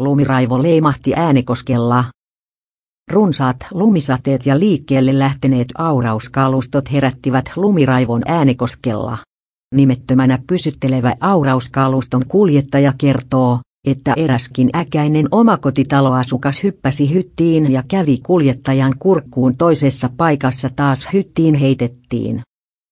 Lumiraivo leimahti äänekoskella. Runsaat lumisateet ja liikkeelle lähteneet aurauskalustot herättivät lumiraivon äänekoskella. Nimettömänä pysyttelevä aurauskaluston kuljettaja kertoo, että eräskin äkäinen omakotitaloasukas hyppäsi hyttiin ja kävi kuljettajan kurkkuun toisessa paikassa taas hyttiin heitettiin.